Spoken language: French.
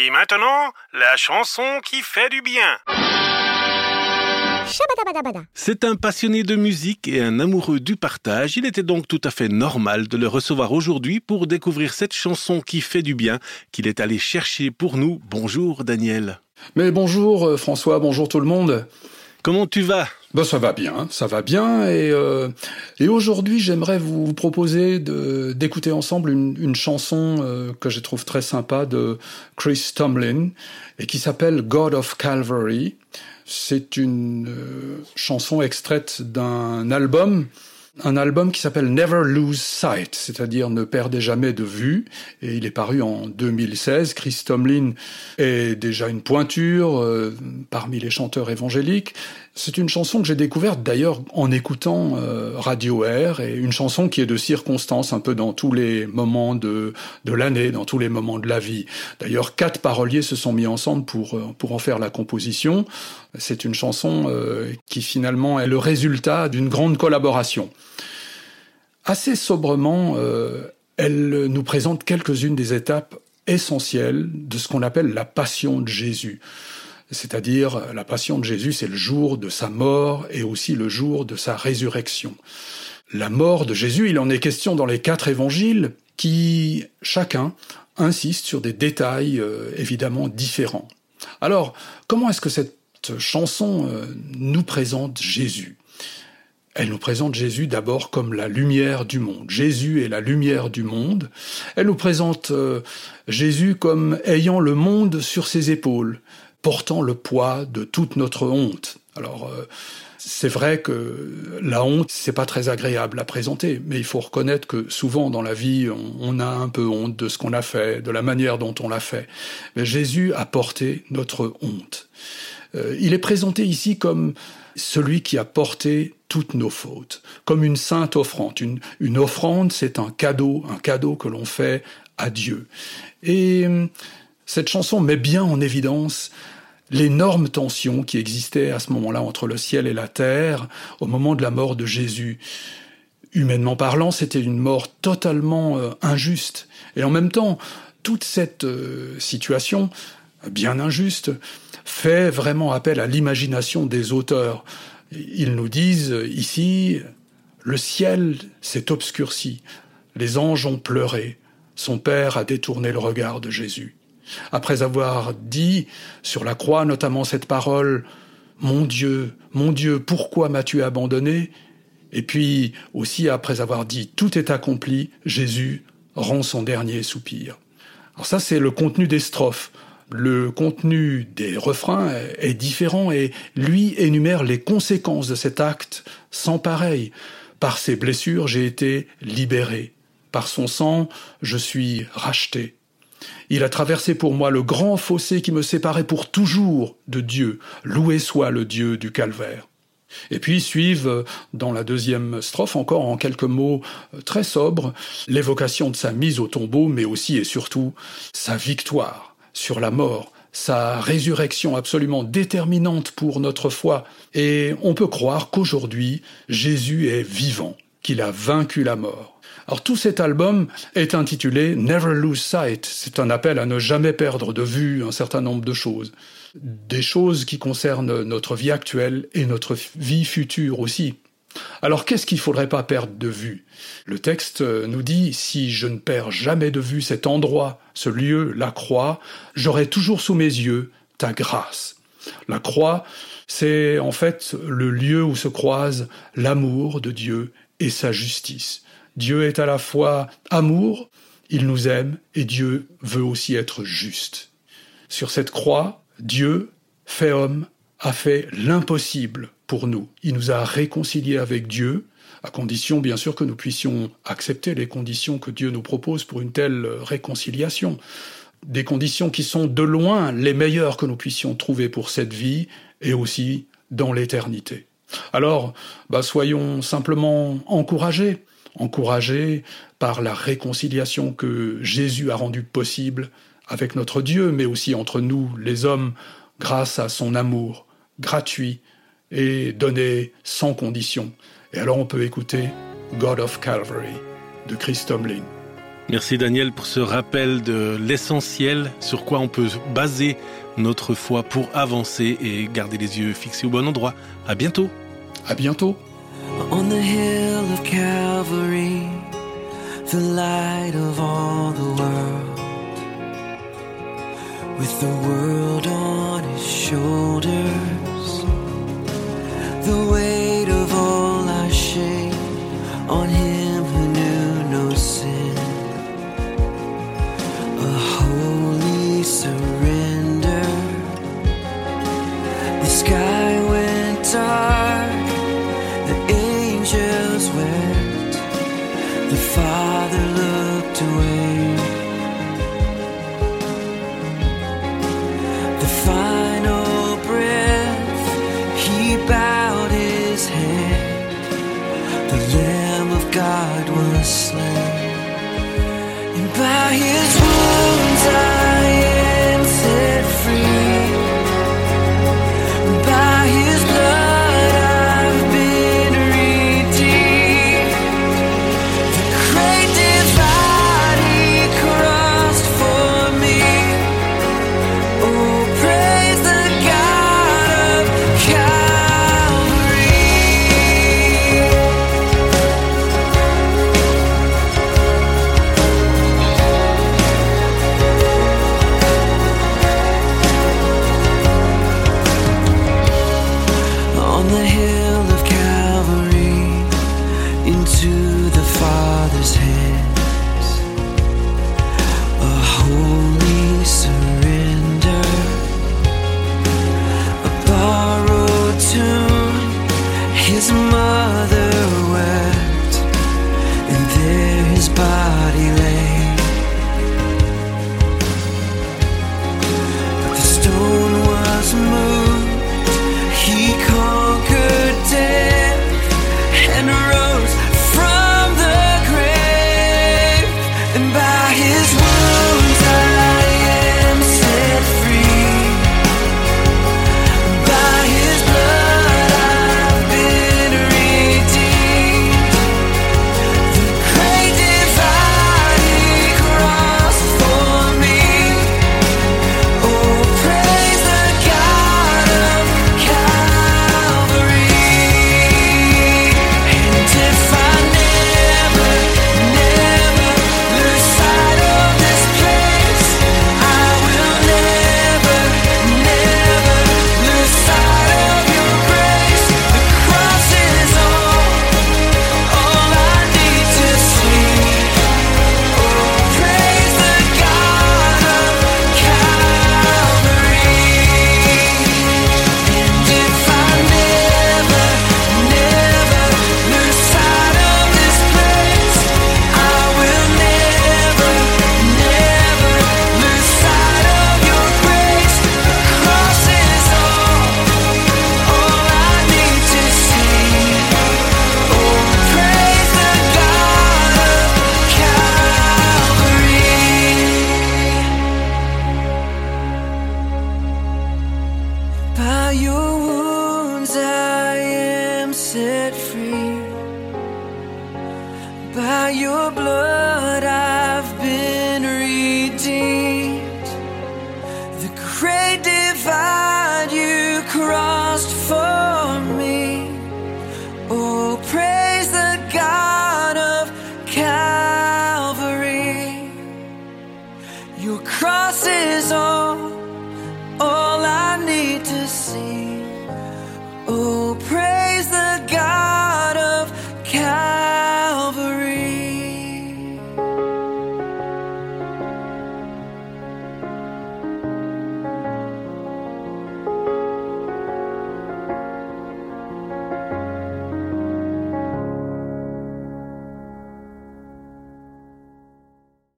Et maintenant, la chanson qui fait du bien. C'est un passionné de musique et un amoureux du partage. Il était donc tout à fait normal de le recevoir aujourd'hui pour découvrir cette chanson qui fait du bien qu'il est allé chercher pour nous. Bonjour Daniel. Mais bonjour euh, François, bonjour tout le monde. Comment tu vas? Ben, ça va bien, ça va bien. Et, euh, et aujourd'hui, j'aimerais vous proposer d'écouter ensemble une, une chanson euh, que je trouve très sympa de Chris Tomlin et qui s'appelle God of Calvary. C'est une euh, chanson extraite d'un album un album qui s'appelle Never Lose Sight, c'est-à-dire ne perdez jamais de vue, et il est paru en 2016. Chris Tomlin est déjà une pointure euh, parmi les chanteurs évangéliques. C'est une chanson que j'ai découverte d'ailleurs en écoutant euh, Radio Air, et une chanson qui est de circonstance un peu dans tous les moments de, l'année, dans tous les moments de la vie. D'ailleurs, quatre paroliers se sont mis ensemble pour, euh, en faire la composition. C'est une chanson qui finalement est le résultat d'une grande collaboration. Assez sobrement, euh, elle nous présente quelques-unes des étapes essentielles de ce qu'on appelle la passion de Jésus. C'est-à-dire, la passion de Jésus, c'est le jour de sa mort et aussi le jour de sa résurrection. La mort de Jésus, il en est question dans les quatre évangiles qui, chacun, insiste sur des détails euh, évidemment différents. Alors, comment est-ce que cette chanson euh, nous présente Jésus? Elle nous présente Jésus d'abord comme la lumière du monde. Jésus est la lumière du monde. Elle nous présente euh, Jésus comme ayant le monde sur ses épaules, portant le poids de toute notre honte. Alors, euh, c'est vrai que la honte, c'est pas très agréable à présenter, mais il faut reconnaître que souvent dans la vie, on, a un peu honte de ce qu'on a fait, de la manière dont on l'a fait. Mais Jésus a porté notre honte. Euh, il est présenté ici comme celui qui a porté toutes nos fautes, comme une sainte offrande. Une, une offrande, c'est un cadeau, un cadeau que l'on fait à Dieu. Et cette chanson met bien en évidence l'énorme tension qui existait à ce moment-là entre le ciel et la terre au moment de la mort de Jésus. Humainement parlant, c'était une mort totalement euh, injuste. Et en même temps, toute cette euh, situation, bien injuste, fait vraiment appel à l'imagination des auteurs. Ils nous disent ici, le ciel s'est obscurci, les anges ont pleuré, son Père a détourné le regard de Jésus. Après avoir dit sur la croix notamment cette parole Mon Dieu, mon Dieu, pourquoi m'as-tu abandonné? Et puis aussi après avoir dit Tout est accompli, Jésus rend son dernier soupir. Alors ça c'est le contenu des strophes le contenu des refrains est différent et lui énumère les conséquences de cet acte sans pareil. Par ses blessures, j'ai été libéré. Par son sang, je suis racheté. Il a traversé pour moi le grand fossé qui me séparait pour toujours de Dieu. Loué soit le Dieu du calvaire. Et puis suivent, dans la deuxième strophe, encore en quelques mots très sobres, l'évocation de sa mise au tombeau, mais aussi et surtout sa victoire sur la mort, sa résurrection absolument déterminante pour notre foi, et on peut croire qu'aujourd'hui Jésus est vivant, qu'il a vaincu la mort. Alors tout cet album est intitulé Never Lose Sight. C'est un appel à ne jamais perdre de vue un certain nombre de choses. Des choses qui concernent notre vie actuelle et notre vie future aussi. Alors qu'est-ce qu'il faudrait pas perdre de vue? Le texte nous dit si je ne perds jamais de vue cet endroit, ce lieu, la croix, j'aurai toujours sous mes yeux ta grâce. La croix, c'est en fait le lieu où se croisent l'amour de Dieu et sa justice. Dieu est à la fois amour, il nous aime, et Dieu veut aussi être juste. Sur cette croix, Dieu, fait homme, a fait l'impossible pour nous. Il nous a réconciliés avec Dieu, à condition bien sûr que nous puissions accepter les conditions que Dieu nous propose pour une telle réconciliation. Des conditions qui sont de loin les meilleures que nous puissions trouver pour cette vie et aussi dans l'éternité. Alors, bah, soyons simplement encouragés, encouragés par la réconciliation que Jésus a rendue possible avec notre Dieu, mais aussi entre nous, les hommes, grâce à son amour gratuit et donné sans condition. Et alors on peut écouter God of Calvary de Chris Tomlin. Merci Daniel pour ce rappel de l'essentiel, sur quoi on peut baser notre foi pour avancer et garder les yeux fixés au bon endroit. À bientôt. À bientôt. On the hill of Calvary, the light of all the world, with the world on his shoulders, looked away. The final breath, he bowed his head. The Lamb of God was slain, and by his his mother. set free by your blood.